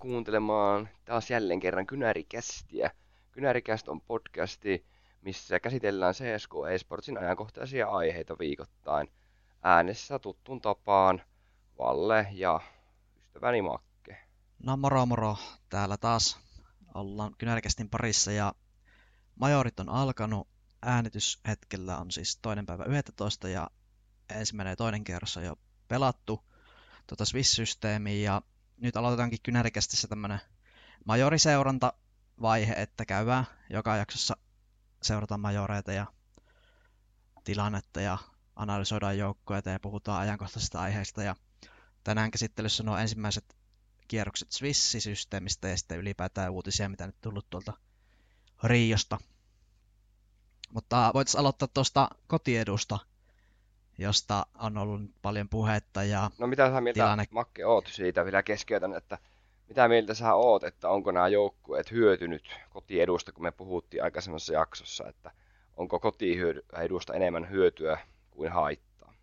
kuuntelemaan taas jälleen kerran Kynärikästiä. Kynärikäst on podcasti, missä käsitellään CSK eSportsin ajankohtaisia aiheita viikoittain. Äänessä tuttuun tapaan Valle ja ystäväni Makke. No moro moro, täällä taas ollaan Kynärikästin parissa ja majorit on alkanut. Äänityshetkellä on siis toinen päivä 11 ja ensimmäinen ja toinen kierros on jo pelattu tuota Swiss-systeemiin ja nyt aloitetaankin Kynärikästissä tämmöinen majoriseurantavaihe, että käydään joka jaksossa seurataan majoreita ja tilannetta ja analysoidaan joukkoja ja puhutaan ajankohtaisista aiheista. Ja tänään käsittelyssä nuo ensimmäiset kierrokset Swiss-systeemistä ja sitten ylipäätään uutisia, mitä nyt tullut tuolta Riosta. Mutta voitaisiin aloittaa tuosta kotiedusta, josta on ollut paljon puhetta. Ja no mitä sä mieltä, tilanne... Makke, oot siitä vielä keskeytän, että mitä mieltä sä oot, että onko nämä joukkueet hyötynyt kotiedusta, kun me puhuttiin aikaisemmassa jaksossa, että onko kotiedusta enemmän hyötyä kuin haittaa?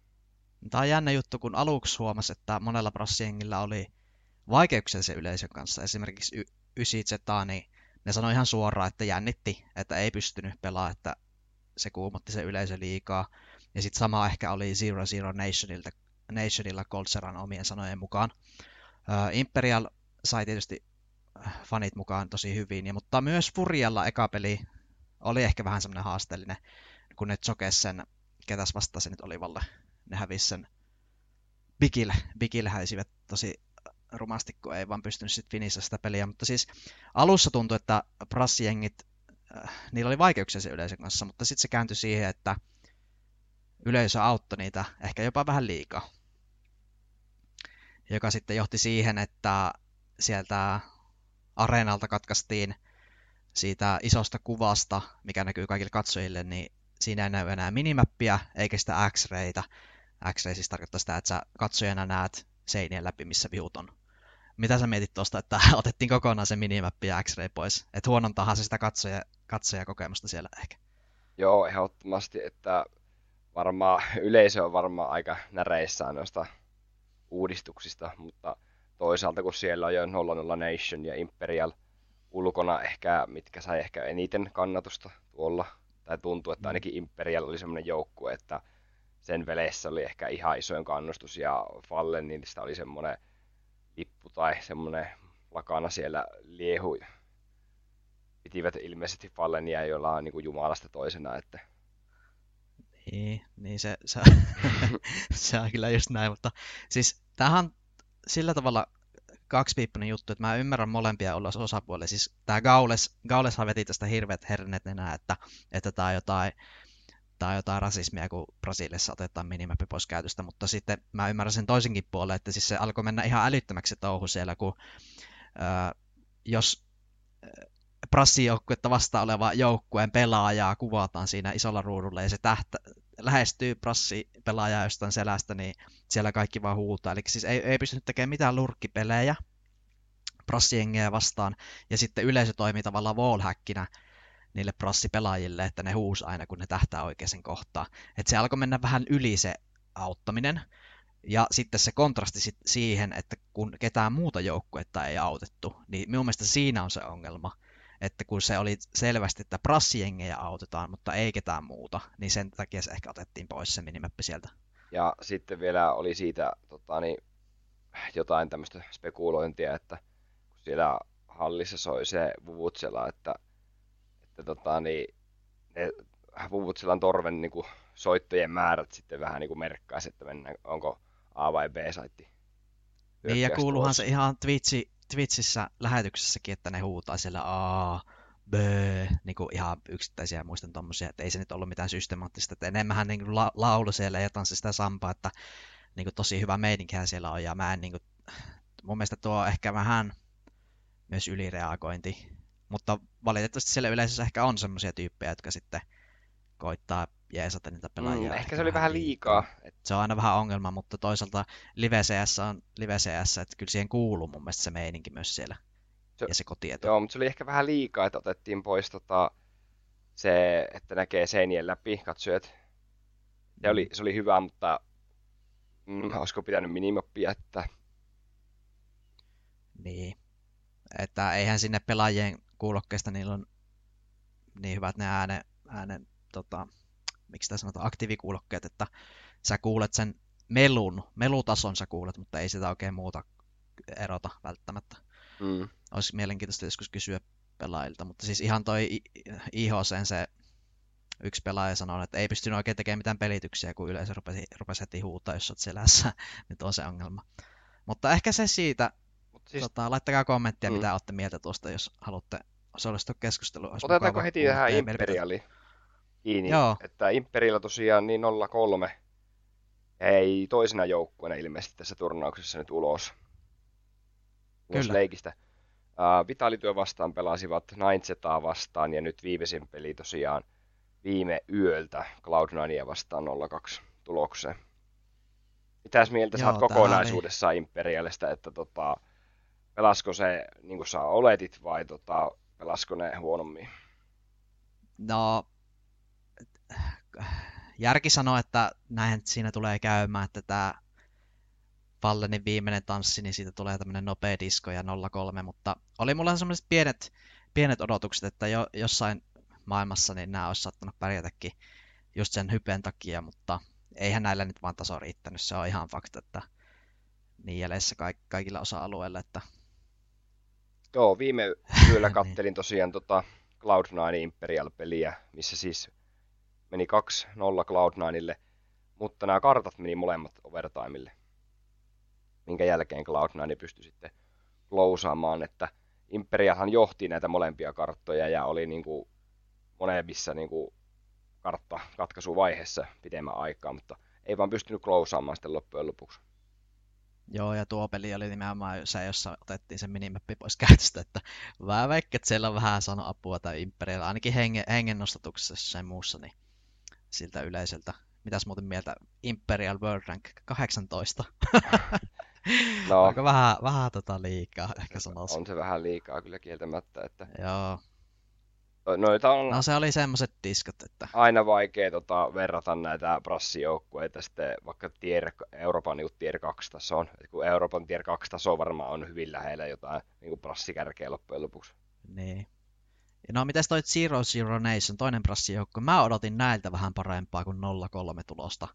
Tämä on jännä juttu, kun aluksi huomasi, että monella brassiengillä oli vaikeuksia se yleisön kanssa. Esimerkiksi Ysitseta, niin ne sanoi ihan suoraan, että jännitti, että ei pystynyt pelaamaan, että se kuumotti se yleisö liikaa. Ja sitten sama ehkä oli Zero Zero Nationilta, Nationilla Coltseran omien sanojen mukaan. Uh, Imperial sai tietysti äh, fanit mukaan tosi hyvin, ja, mutta myös Furialla eka peli oli ehkä vähän semmoinen haasteellinen, kun ne chokes sen, ketäs vasta se nyt oli valle, ne hävisi sen Bigille. Bigille häisivät tosi rumasti, kun ei vaan pystynyt sitten finissa sitä peliä. Mutta siis alussa tuntui, että prassijengit, äh, niillä oli vaikeuksia se yleisön kanssa, mutta sitten se kääntyi siihen, että yleisö auttoi niitä ehkä jopa vähän liikaa. Joka sitten johti siihen, että sieltä areenalta katkaistiin siitä isosta kuvasta, mikä näkyy kaikille katsojille, niin siinä ei näy enää minimappia eikä sitä X-rayta. X-ray siis tarkoittaa sitä, että sä katsojana näet seinien läpi, missä vihut on. Mitä sä mietit tuosta, että otettiin kokonaan se minimappi ja X-ray pois? Että huonontahan se sitä katsoja, katsojakokemusta siellä ehkä. Joo, ehdottomasti, että varmaan yleisö on varmaan aika näreissään noista uudistuksista, mutta toisaalta kun siellä on jo 00 Nation ja Imperial ulkona ehkä, mitkä sai ehkä eniten kannatusta tuolla, tai tuntuu, että mm. ainakin Imperial oli semmoinen joukkue, että sen veleissä oli ehkä ihan isoin kannustus, ja Fallen, niin sitä oli semmoinen lippu tai semmoinen lakana siellä liehui. Pitivät ilmeisesti Fallenia, joilla on niin kuin Jumalasta toisena, että niin, niin se, se, se on kyllä just näin, mutta siis tähän sillä tavalla kaksipiippunen juttu, että mä ymmärrän molempia olla osapuolia. Siis tämä Gaules, Gauleshan veti tästä hirveät hernet enää, että, että tämä on jotain, tää on jotain rasismia, kun Brasiliassa otetaan minimappi pois käytöstä, mutta sitten mä ymmärrän sen toisenkin puolen, että siis se alkoi mennä ihan älyttömäksi touhu siellä, kun ää, jos prassijoukkuetta vastaan oleva joukkueen pelaajaa kuvataan siinä isolla ruudulla ja se tähtä, lähestyy prassipelaajaa jostain selästä, niin siellä kaikki vaan huutaa. Eli siis ei, ei pystynyt tekemään mitään lurkkipelejä prassiengeä vastaan, ja sitten yleisö toimii tavallaan wallhackinä niille prassipelaajille, että ne huus aina, kun ne tähtää oikeaan kohtaan. Että se alkoi mennä vähän yli se auttaminen, ja sitten se kontrasti sit siihen, että kun ketään muuta joukkuetta ei autettu, niin minun mielestä siinä on se ongelma että kun se oli selvästi, että prassijengejä autetaan, mutta ei ketään muuta, niin sen takia se ehkä otettiin pois se minimappi sieltä. Ja sitten vielä oli siitä tota, niin, jotain tämmöistä spekulointia, että kun siellä hallissa soi se Vuvutsela, että, että tota, niin, ne Vuvutselan torven niin kuin, soittojen määrät sitten vähän niin kuin merkkaisi, että mennään, onko A vai B-saitti. Niin, ja kuuluhan se ihan Twitchi, Twitchissä lähetyksessäkin, että ne huutaa siellä A, B, niin kuin ihan yksittäisiä muistan tommosia, että ei se nyt ollut mitään systemaattista, että enemmän niin la- laulu siellä ja tanssi sitä sampaa, että niin kuin tosi hyvä meininkihän siellä on ja mä en niin kuin, mun mielestä tuo ehkä vähän myös ylireagointi, mutta valitettavasti siellä yleisössä ehkä on semmoisia tyyppejä, jotka sitten koittaa jeesata niitä pelaajia. Mm, ehkä se oli vähän liikaa. liikaa. Se on aina vähän ongelma, mutta toisaalta Live CS on Live CS, että kyllä siihen kuuluu mun mielestä se meininki myös siellä. Se, ja se kotieto. Joo, mutta se oli ehkä vähän liikaa, että otettiin pois tota, se, että näkee seinien läpi katsojat. Se oli, se oli hyvä, mutta mm, olisiko pitänyt minimappia, että Niin. Että eihän sinne pelaajien kuulokkeista niillä on niin hyvät ne äänen, äänen tota, miksi sitä sanotaan, aktiivikuulokkeet, että sä kuulet sen melun, melutason sä kuulet, mutta ei sitä oikein muuta erota välttämättä. Mm. Olisi mielenkiintoista joskus kysyä pelaajilta, mutta siis ihan toi IHC se yksi pelaaja sanoi, että ei pystynyt oikein tekemään mitään pelityksiä, kun yleisö rupesi, rupesi heti huutaa, jos olet selässä. Nyt on se ongelma. Mutta ehkä se siitä. Siis... Tota, laittakaa kommenttia, mm. mitä olette mieltä tuosta, jos haluatte osallistua keskusteluun. Otetaanko heti tähän Imperialiin kiinni? Joo. Että Imperialla tosiaan niin 03 ei toisena joukkueena ilmeisesti tässä turnauksessa nyt ulos. Kyllä. leikistä. Uh, Vitalityö vastaan pelasivat Ninezetaa vastaan ja nyt viimeisin peli tosiaan viime yöltä Cloud9 vastaan 02 tulokseen. Mitäs mieltä Joo, saat kokonaisuudessaan oli... Imperialista, että tota, pelasko se niin kuin sä oletit vai tota, pelasko ne huonommin? No, järki sanoo, että näin siinä tulee käymään, että tämä Fallenin viimeinen tanssi, niin siitä tulee tämmöinen nopea disko ja 03, mutta oli mulla semmoiset pienet, pienet odotukset, että jo, jossain maailmassa niin nämä olisi saattanut pärjätäkin just sen hypen takia, mutta eihän näillä nyt vaan taso riittänyt, se on ihan fakta, että niin jäljessä kaik- kaikilla osa-alueilla, että Joo, viime yöllä niin. kattelin tosiaan tota Cloud9 Imperial-peliä, missä siis meni 2-0 Cloud9ille, mutta nämä kartat meni molemmat overtimeille minkä jälkeen Cloud9 pystyi sitten klousaamaan, että Imperialhan johti näitä molempia karttoja ja oli niin kuin monemmissa niin kuin kartta katkaisuvaiheessa pidemmän aikaa, mutta ei vaan pystynyt klousaamaan sitten loppujen lopuksi. Joo, ja tuo peli oli nimenomaan se, jossa otettiin se minimappi pois käytöstä, että vähän vaikka, että siellä on vähän saanut apua tai Imperial, ainakin hengen, hengen nostatuksessa ja muussa, niin siltä yleiseltä. Mitäs muuten mieltä Imperial World Rank 18? No. Onko vähän, vähän tota liikaa, ehkä sanoisin. On se vähän liikaa kyllä kieltämättä. Että... Joo. Noita on no se oli semmoiset diskot, että... Aina vaikea tota, verrata näitä brassijoukkueita sitten vaikka tier, Euroopan niin tier 2 tasoon. Et kun Euroopan tier 2 taso varmaan on hyvin lähellä jotain niin brassikärkeä loppujen lopuksi. Niin. No mitäs toi Zero Zero Nation, toinen brassijoukkue? Mä odotin näiltä vähän parempaa kuin 0-3 tulosta.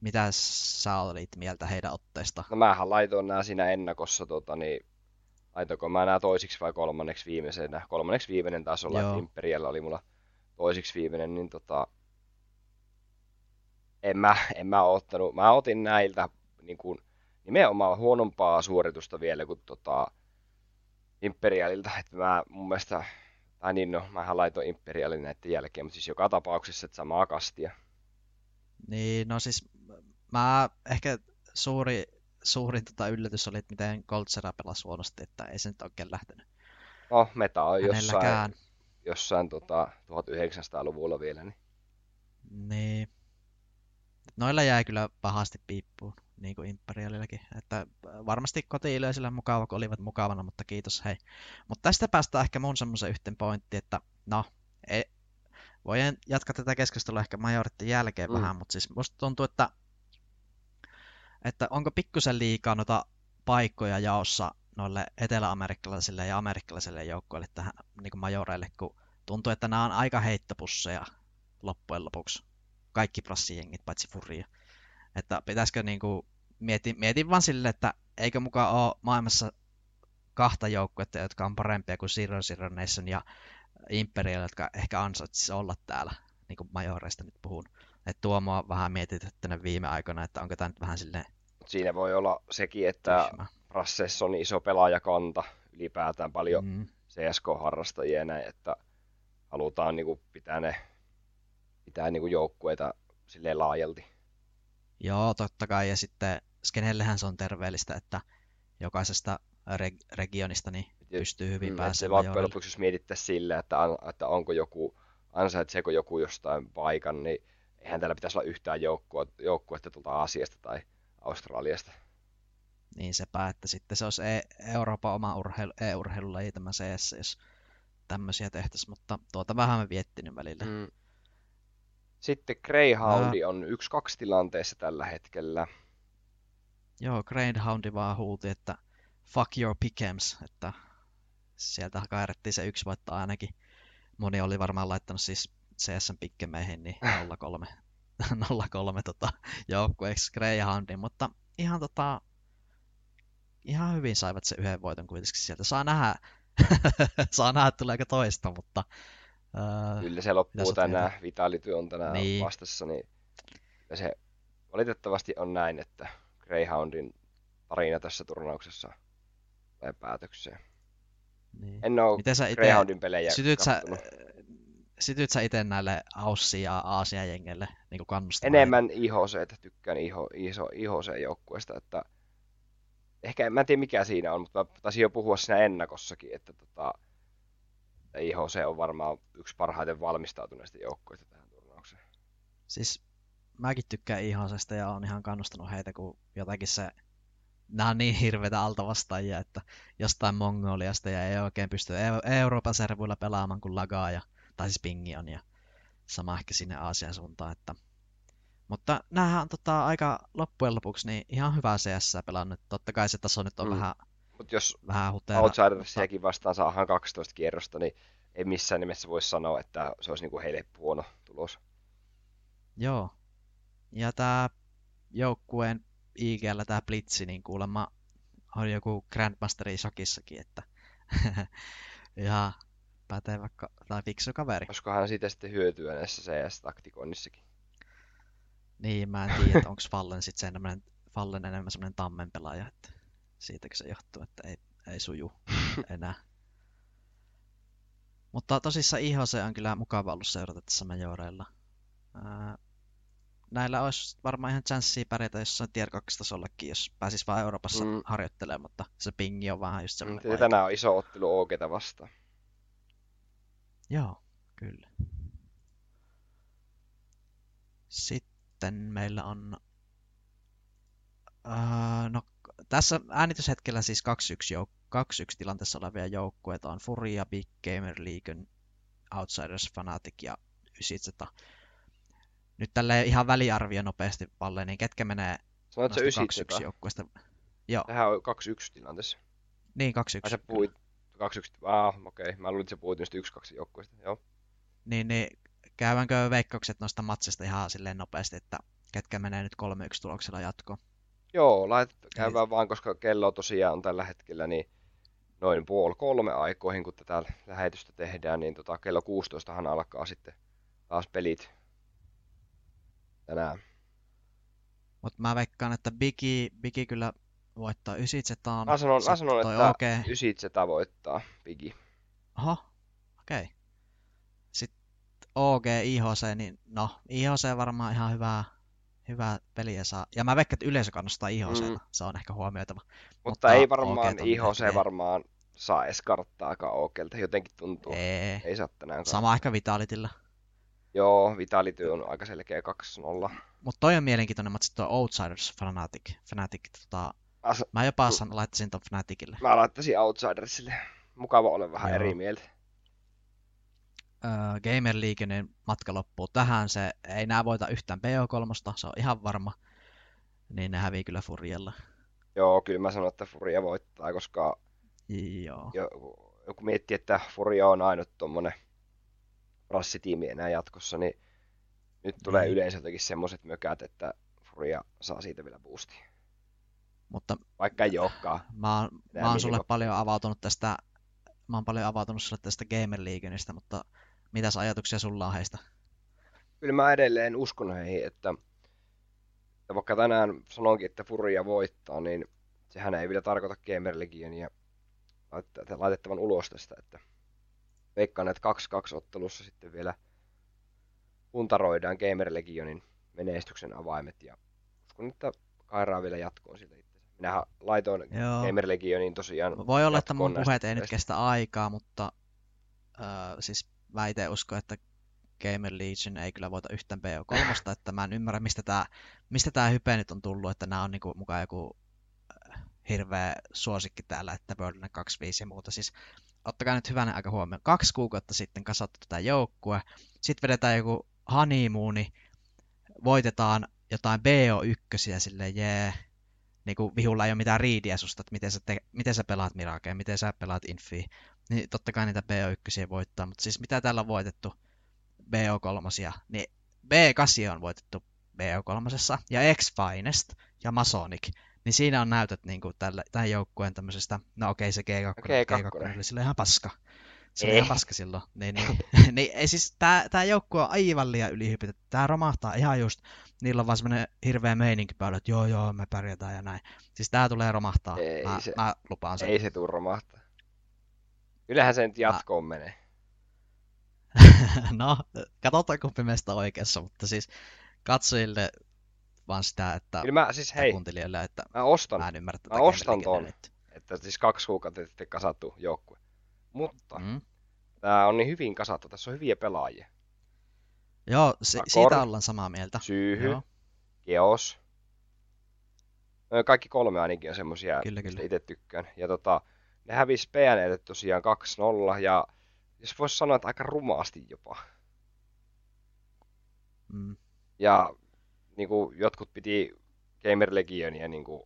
Mitä sä olit mieltä heidän otteesta? No mähän laitoin nämä siinä ennakossa, tota, niin laitoinko mä nämä toisiksi vai kolmanneksi viimeisenä. Kolmanneksi viimeinen taas olla, että Imperialla oli mulla toisiksi viimeinen, niin tota, en mä, en mä ottanut. Mä otin näiltä niin kuin, nimenomaan huonompaa suoritusta vielä kuin tota, Imperialilta. Että mä mun mielestä, tai niin no, mähän laitoin Imperialin näiden jälkeen, mutta siis joka tapauksessa, että samaa kastia. Niin, no siis mä ehkä suuri, suurin tota yllätys oli, että miten Goldsera pelasi huonosti, että ei se nyt oikein lähtenyt. No, meta on jossain, jossain tota, 1900-luvulla vielä. Niin. niin. Noilla jäi kyllä pahasti piippuun, niin kuin Imperialillakin. Että varmasti koti mukava, kun olivat mukavana, mutta kiitos hei. Mutta tästä päästään ehkä mun semmoisen yhteen pointtiin, että no, ei, voin jatkaa tätä keskustelua ehkä majoritten jälkeen mm. vähän, mutta siis musta tuntuu, että että onko pikkusen liikaa noita paikkoja jaossa noille eteläamerikkalaisille ja amerikkalaisille joukkoille tähän niin majoreille, kun tuntuu, että nämä on aika heittopusseja loppujen lopuksi. Kaikki prassijengit, paitsi Furia. Että pitäisikö niin kuin, mietin, mietin vaan sille, että eikö mukaan ole maailmassa kahta joukkuetta, jotka on parempia kuin Zero Zero Nation ja Imperial, jotka ehkä ansaitsisi olla täällä, niin kuin majoreista nyt puhun. Että tuo mua vähän mietityttänyt viime aikoina, että onko tämä nyt vähän silleen Siinä voi olla sekin, että Rasseissa on iso pelaajakanta, ylipäätään paljon mm. CSK-harrastajia ja näin, että halutaan niin kuin, pitää ne pitää niin kuin, joukkueita silleen laajalti. Joo, totta kai, ja sitten Skenellehän se on terveellistä, että jokaisesta reg- regionista niin pystyy hyvin mm, pääsemään. Se lopuksi, jos mietittäisiin sille, että, että onko joku, ansaitseeko joku jostain paikan, niin eihän täällä pitäisi olla yhtään joukkue, joukkuetta tuolta Aasiasta tai Australiasta. Niin sepä, että sitten se olisi e- Euroopan oma urheilu, e-urheilulaji tämä CS, jos tämmöisiä tehtäisiin, mutta tuota vähän me viettinyt välillä. Mm. Sitten Greyhoundi ja... on yksi kaksi tilanteessa tällä hetkellä. Joo, Greyhoundi vaan huuti, että fuck your pickems, että sieltä kairettiin se yksi voitto ainakin. Moni oli varmaan laittanut siis CSN pikkemeihin, niin 03, 03 tota, joukkueeksi Greyhoundin, mutta ihan tota, ihan hyvin saivat se yhden voiton kuitenkin sieltä. Saa nähdä, saa nähdä tuleeko toista, mutta... Uh, Kyllä se loppuu tänään, Vitality on tänään niin. vastassa, niin se valitettavasti on näin, että Greyhoundin tarina tässä turnauksessa tulee päätökseen. Niin. En ole Miten sä ite, Greyhoundin pelejä sytyt sä, sytyt sä itse näille Aussi- ja Aasia-jengelle niin kannustamaan? Enemmän IHC, että tykkään IHO, IHO, IHC-joukkueesta, että ehkä mä en tiedä mikä siinä on, mutta mä taisin jo puhua siinä ennakossakin, että tota, IHC on varmaan yksi parhaiten valmistautuneista joukkueista tähän turnaukseen. Siis mäkin tykkään IHCstä ja on ihan kannustanut heitä, kun jotenkin se nämä on niin hirveitä altavastaajia, että jostain Mongoliasta ja ei oikein pysty Euroopan servuilla pelaamaan kuin Lagaa, ja, tai siis Pingi on, ja sama ehkä sinne Aasian suuntaan, että mutta näähän on tota, aika loppujen lopuksi niin ihan hyvää CS pelannut. Totta kai se taso nyt on mm. vähän Mut jos vähän huteera, Outsidersiakin mutta... vastaan saadaan 12 kierrosta, niin ei missään nimessä voi sanoa, että se olisi niinku heille huono tulos. Joo. Ja tämä joukkueen IGllä tämä Blitzi, niin kuulemma on joku Grandmasteri Shakissakin, että ihan pätevä tai fiksu kaveri. hän siitä sitten hyötyä näissä CS-taktikoinnissakin? Niin, mä en tiedä, onko Fallen sitten se enemmän, Fallen enemmän semmoinen tammen pelaaja, että siitäkö se johtuu, että ei, ei suju enää. Mutta tosissaan IHC on kyllä mukava ollut seurata tässä majoreilla. Näillä olisi varmaan ihan chanssiä pärjätä jossain tier 2 tasollekin, jos pääsis vaan Euroopassa mm. harjoittelemaan, mutta se pingi on vähän just semmoinen mm, Tänään on iso ottelu OGta vastaan. Joo, kyllä. Sitten meillä on... Uh, no, tässä äänityshetkellä siis 2-1, jouk- 2-1 tilanteessa olevia joukkueita on Furia, Big Gamer League, Outsiders, Fnatic ja Ysitseta. Nyt tälle ihan väliarvio nopeasti Palle, niin ketkä menee Sanoit se Ysitseta? joukkueesta? Joo. Tähän on 2-1 tilanteessa. Niin, 2-1. Ai sä puhuit 2-1, ah, okei. Okay. Mä luulin, että sä puhuit niistä 1-2 joukkueesta, joo. Niin, niin käydäänkö veikkaukset noista matsista ihan silleen nopeasti, että ketkä menee nyt 3-1 tuloksella jatkoon? Joo, laitet, käydään vaan, koska kello tosiaan on tällä hetkellä niin noin puoli kolme aikoihin, kun tätä lähetystä tehdään, niin tota, kello 16 alkaa sitten taas pelit tänään. Mutta mä veikkaan, että Bigi, Bigi kyllä voittaa Ysitsetaan. Mä sanon, mä sanon että okay. Ysitseta voittaa Bigi. Oho, okei. Okay. Sitten OG, IHC, niin no, IHC varmaan ihan hyvää hyvää peliä saa. Ja mä veikkaan, että yleisö kannustaa IHC, mm. se on ehkä huomioitava. Mutta, Mutta ei varmaan IHC ne. varmaan saa edes karttaakaan Okelta, jotenkin tuntuu. Ei, ei saa tänään Sama ehkä Vitalitilla. Joo, Vitality on aika selkeä 2-0. Mutta toi on mielenkiintoinen matsi tuo Outsiders Fnatic. Fnatic tota... As... Mä jopa san, laittaisin ton Fnaticille. Mä laittaisin Outsidersille. Mukava olla vähän Joo. eri mieltä äh, Gamer League, niin matka loppuu tähän. Se ei nää voita yhtään BO3, se on ihan varma. Niin ne hävii kyllä Furiella. Joo, kyllä mä sanon, että Furia voittaa, koska Joo. Jo, kun miettii, että Furia on ainut tuommoinen rassitiimi enää jatkossa, niin nyt tulee niin. yleisöltäkin semmoiset mökät, että Furia saa siitä vielä boostia. Mutta Vaikka ei olekaan. Mä oon, mä oon sulle paljon avautunut tästä mä oon paljon avautunut sulle tästä Gamer Leagueista, mutta Mitäs ajatuksia sulla on heistä? Kyllä mä edelleen uskon heihin, että, että vaikka tänään sanonkin, että Furia voittaa, niin sehän ei vielä tarkoita Gamer Legionia laitettavan ulos tästä, että veikkaan, että 2-2 ottelussa sitten vielä puntaroidaan Gamer Legionin menestyksen avaimet ja uskon, että kairaa vielä jatkoon siitä itse. Minähän laitoin Joo. Gamer Legionin tosiaan Voi olla, että mun puheet ei nyt kestä aikaa, mutta äh, siis mä itse uskon, että Gamer Legion ei kyllä voita yhtään BO3, että mä en ymmärrä, mistä tämä mistä tää hype nyt on tullut, että nämä on niinku mukaan joku hirveä suosikki täällä, että World 25 ja muuta. Siis ottakaa nyt hyvänä aika huomioon. Kaksi kuukautta sitten kasattu tätä joukkue, sitten vedetään joku honeymooni, voitetaan jotain BO1 silleen jee, niin kuin vihulla ei ole mitään riidiä susta, että miten sä, te, miten sä pelaat Mirakea, miten sä pelaat Infi, niin totta kai niitä BO1 voittaa, mutta siis mitä täällä on voitettu BO3, niin B8 on voitettu BO3, ja X-Finest ja Masonic, niin siinä on näytöt niin kuin tälle, tämän joukkueen tämmöisestä, no okei se G2, G2. G2 oli sille ihan paska. Se oli ihan paska silloin. Niin, niin, niin, ei siis tää, tää joukkue on aivan liian ylihypitetty. Tää romahtaa ihan just, niillä on vaan semmonen hirveä meininki päällä, että joo joo, me pärjätään ja näin. Siis tää tulee romahtaa. Ei mä, se- mä lupaan sen. Ei se tuu romahtaa. Kyllähän se nyt jatkoon menee. no, katsotaan kumpi meistä on oikeassa, mutta siis katsojille vaan sitä, että Kyllä mä siis hei, kuuntelijoille, että mä ostan, mä en ymmärrä tätä mä ostan ton. Nyt. että siis kaksi kuukautta sitten kasattu joukkue. Mutta Mm. tää on niin hyvin kasattu, tässä on hyviä pelaajia. Joo, se, Akor. siitä ollaan samaa mieltä. Syyhy, Joo, Geos. Ö, Kaikki kolme ainakin on semmosia, Kyllä, mistä itse tykkään. Ja tota, ne hävisi PNElle tosiaan 2-0 ja jos voisi sanoa, että aika rumaasti jopa. mm. Ja niin kuin jotkut piti Gamer Legionia niin kuin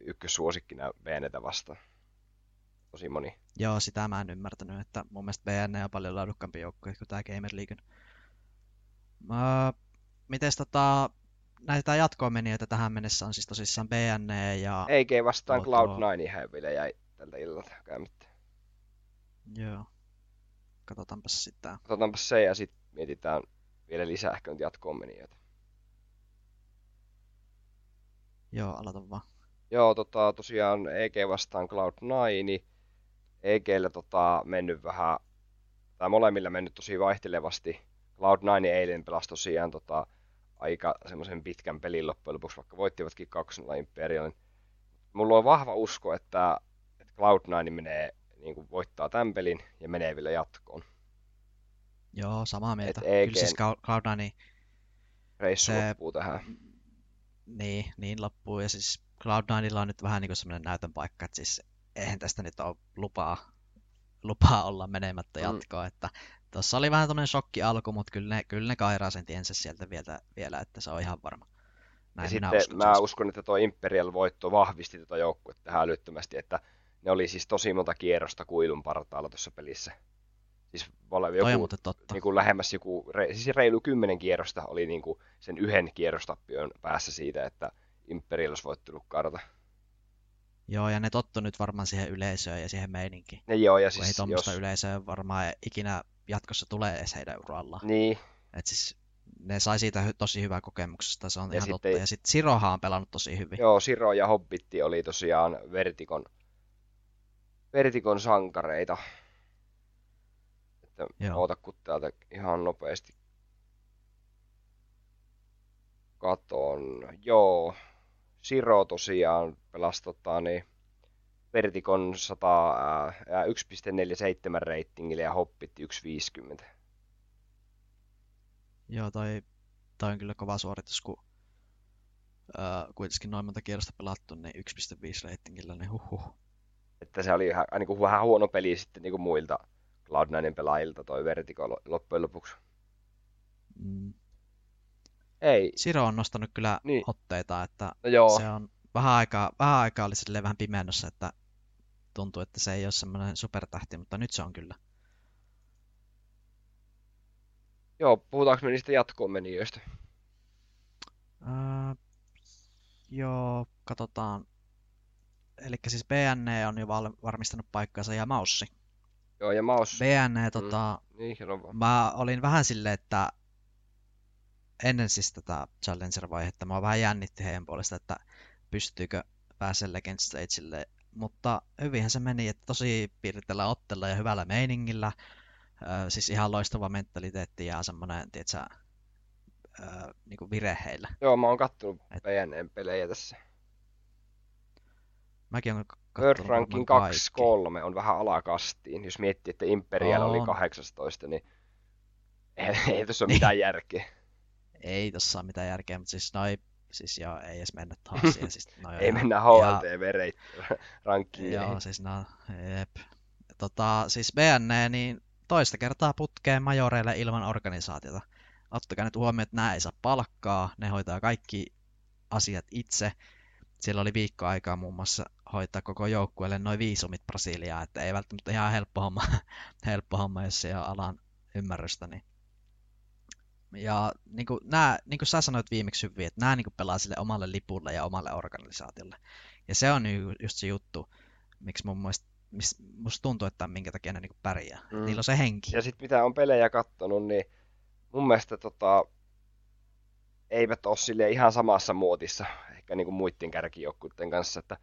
ykkössuosikkina PNEtä vastaan. Tosi moni. Joo, sitä mä en ymmärtänyt, että mun mielestä BN on paljon laadukkaampi joukkue kuin tää Gamer League. Öö, mites tota, näitä jatkoon tähän mennessä on siis tosissaan BN ja... EG vastaan Joo, tuo- Cloud9 häville jäi tältä illalta käymättä. Joo. Katsotaanpas sitä. Katsotaanpa se ja sitten mietitään vielä lisää ehkä nyt Joo, aloita vaan. Joo, tota, tosiaan EG vastaan Cloud9. EGllä tota, mennyt vähän, tai molemmilla mennyt tosi vaihtelevasti. Cloud9 eilen pelasi tosiaan tota, aika semmoisen pitkän pelin loppujen lopuksi, vaikka voittivatkin 2-0 Imperialin. Mulla on vahva usko, että, että Cloud9 menee, niin kuin voittaa tämän pelin ja menee vielä jatkoon. Joo, samaa mieltä. Et EGn Kyllä siis Cloud- Cloud9, Reissu Se- loppuu tähän. Niin, niin loppuu. Ja siis Cloud9 on nyt vähän niin kuin semmoinen näytön paikka, että siis eihän tästä nyt ole lupaa, lupaa olla menemättä Mm. jatkoa. Että tuossa oli vähän tämmöinen shokki alku, mutta kyllä ne, kyllä ne kairaa sen tiensä sieltä vielä, vielä, että se on ihan varma. Näin ja sitten uskon. mä siis. uskon, että tuo Imperial-voitto vahvisti tätä joukkuetta tähän älyttömästi, että ne oli siis tosi monta kierrosta kuilun partaalla tuossa pelissä. Siis Toi on joku, muuten totta. niin kuin lähemmäs joku, re, siis reilu kymmenen kierrosta oli niin kuin sen yhden kierrostappion päässä siitä, että Imperial olisi voittanut karta. Joo, ja ne tottu nyt varmaan siihen yleisöön ja siihen meininkiin. Ja joo, ja Kun ei siis tuommoista jos, yleisöä varmaan ikinä jatkossa tulee edes heidän urallaan. niin, Et siis ne sai siitä tosi hyvää kokemuksesta, se on Ja ihan totta. sitten- Ja sitten Sirohan on pelannut tosi hyvin. joo, Siro ja Hobbitti oli tosiaan Vertikon, Vertikon sankareita. Joo. oota kun täältä ihan nopeasti katon. Joo, Siro tosiaan pelasi tota, niin, Vertikon 100, ää, ää, 1.47 reitingillä ja Hobbitti 1.50. Joo, toi, toi on kyllä kova suoritus, kun öö, kuitenkin noin monta kierrosta pelattu, niin 1.5 ratingillä, niin huhhuh. Että se oli ihan, niin kuin vähän huono peli sitten niin kuin muilta Cloud9 pelaajilta toi Vertigo lo- loppujen lopuksi. Mm. Ei, Siro on nostanut kyllä Niin. otteita, että no joo, se on vähän aikaa, vähän aikaa oli silleen vähän pimennossa, että tuntuu, että se ei ole semmoinen supertähti, mutta nyt se on kyllä. joo, puhutaanko me niistä jatkoon menijöistä? Öö, joo, katsotaan. Eli siis BNE on jo val- varmistanut paikkansa ja Maussi. Joo, ja Maus, BNE, tota, niin, sano vaan. mä olin vähän silleen, että ennen siis tätä Challenger-vaihetta mä vähän jännitti heidän puolesta, että pystyykö pääsemään Legend Stagelle. Mutta hyvinhän se meni, että tosi piirteellä otteella ja hyvällä meiningillä. Öö, siis ihan loistava mentaliteetti ja semmoinen, tiedätkö, öö, niin kuin vire heillä. Joo, mä oon kattonut Et- PNN pelejä tässä. Mäkin olen Varmaan kaikki. 2-3 on vähän alakastiin. Jos miettii, että Imperial oli On. 18, niin ei, ei tuossa ole Niin. mitään järkeä. Ei tossa ole mitään järkeä, mutta siis noi, siis joo, ei edes mennä tuohon asiaan. Siis noi Ei mennä HLTV-rankingiin. Joo, siis no, jep. Tota, siis BNE, niin toista kertaa putkeen majoreille ilman organisaatiota. Ottakaa nyt huomioon, että nämä ei saa palkkaa, ne hoitaa kaikki asiat itse. siellä oli viikko aikaa muun muassa hoitaa koko joukkueelle noin viisumit Brasiliaan, että ei välttämättä ihan helppo homma, helppo homma jos ei ole alan ymmärrystä. Niin. Ja niin kuin, nämä, niin kuin sä sanoit viimeksi hyvin, että nämä niin kuin pelaa sille omalle lipulle ja omalle organisaatiolle. Ja se on just se juttu, miksi mun mielestä musta tuntuu, että minkä takia ne niin pärjää. Mm. Niillä on se henki. Ja sitten mitä on pelejä kattonut, niin mun mielestä tota, eivät ole sille ihan samassa muotissa ehkä niin kuin muiden kärkijoukkuiden kanssa, että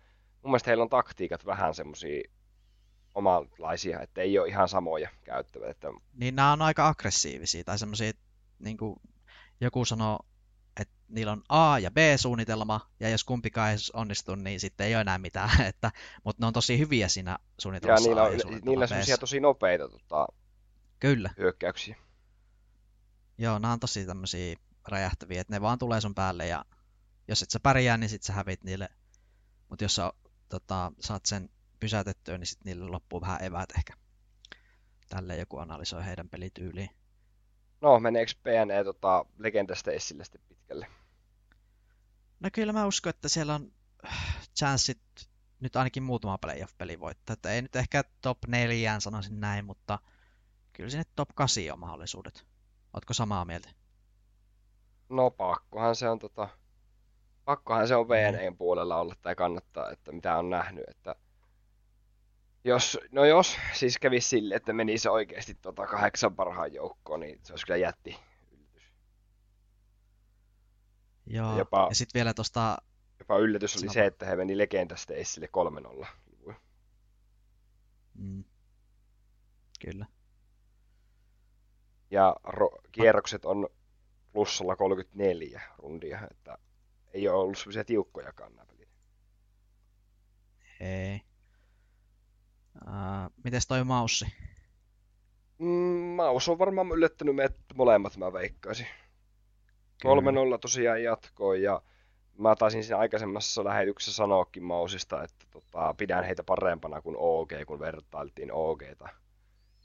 mun mielestä heillä on taktiikat vähän semmoisia omanlaisia, että ei ole ihan samoja käyttävät. Että... Niin nämä on aika aggressiivisia tai semmoisia, niin kuin joku sanoo, että niillä on A- ja B-suunnitelma, ja jos kumpikaan ei onnistu, niin sitten ei ole enää mitään. Että, mutta ne on tosi hyviä siinä suunnitelmassa. Ja niillä on, niillä on semmoisia tosi nopeita tota, Kyllä. hyökkäyksiä. Joo, nämä on tosi tämmöisiä räjähtäviä, että ne vaan tulee sun päälle ja jos et sä pärjää, niin sit sä hävit niille. Mutta jos sä tota, saat sen pysäytettyä, niin sit niille loppuu vähän eväät ehkä. Tälle joku analysoi heidän pelityyliin. No, meneekö PNE tota, legendasta esille sitten pitkälle? No kyllä mä uskon, että siellä on chanssit nyt ainakin muutama playoff-peli voittaa. Että ei nyt ehkä top 4 sanoisin näin, mutta kyllä sinne top 8 on mahdollisuudet. Ootko samaa mieltä? No pakkohan se on tota, pakkohan se on VNEn puolella olla tai kannattaa, että mitä on nähnyt, että jos, no jos siis kävisi sille, että menisi oikeasti tota kahdeksan parhaan joukkoon, niin se olisi kyllä jätti yllätys. Joo, jopa, ja sitten vielä tuosta... Jopa yllätys oli Sano. se, että he meni legendasta esille 3-0 Mm. Kyllä. Ja ro- kierrokset on plussalla 34 rundia, että ei ole ollut semmoisia tiukkojakaan nämä pelit. Ei. Uh, mites toi maussi? Mm, maus on varmaan yllättänyt meidät molemmat, mä veikkaisin. 3-0 tosiaan jatkoi ja mä taisin siinä aikaisemmassa lähetyksessä sanoakin Mausista, että tota, pidän heitä parempana kuin OG, kun vertailtiin OGta